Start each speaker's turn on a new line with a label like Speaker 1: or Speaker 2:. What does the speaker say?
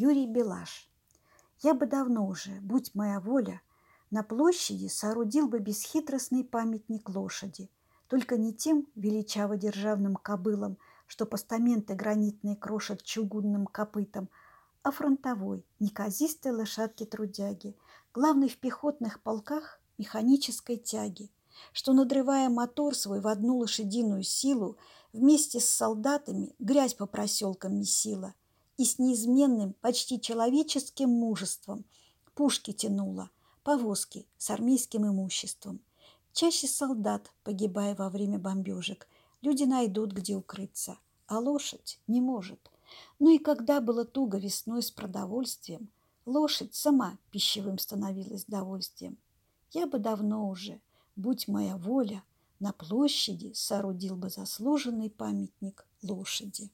Speaker 1: Юрий Белаш. Я бы давно уже, будь моя воля, на площади соорудил бы бесхитростный памятник лошади, только не тем величаво-державным кобылам, что постаменты гранитные крошат чугунным копытом, а фронтовой, неказистой лошадки-трудяги, главной в пехотных полках механической тяги, что, надрывая мотор свой в одну лошадиную силу, вместе с солдатами грязь по проселкам месила и с неизменным, почти человеческим мужеством пушки тянула, повозки с армейским имуществом. Чаще солдат, погибая во время бомбежек, люди найдут, где укрыться, а лошадь не может. Ну и когда было туго весной с продовольствием, лошадь сама пищевым становилась довольствием. Я бы давно уже, будь моя воля, на площади соорудил бы заслуженный памятник лошади.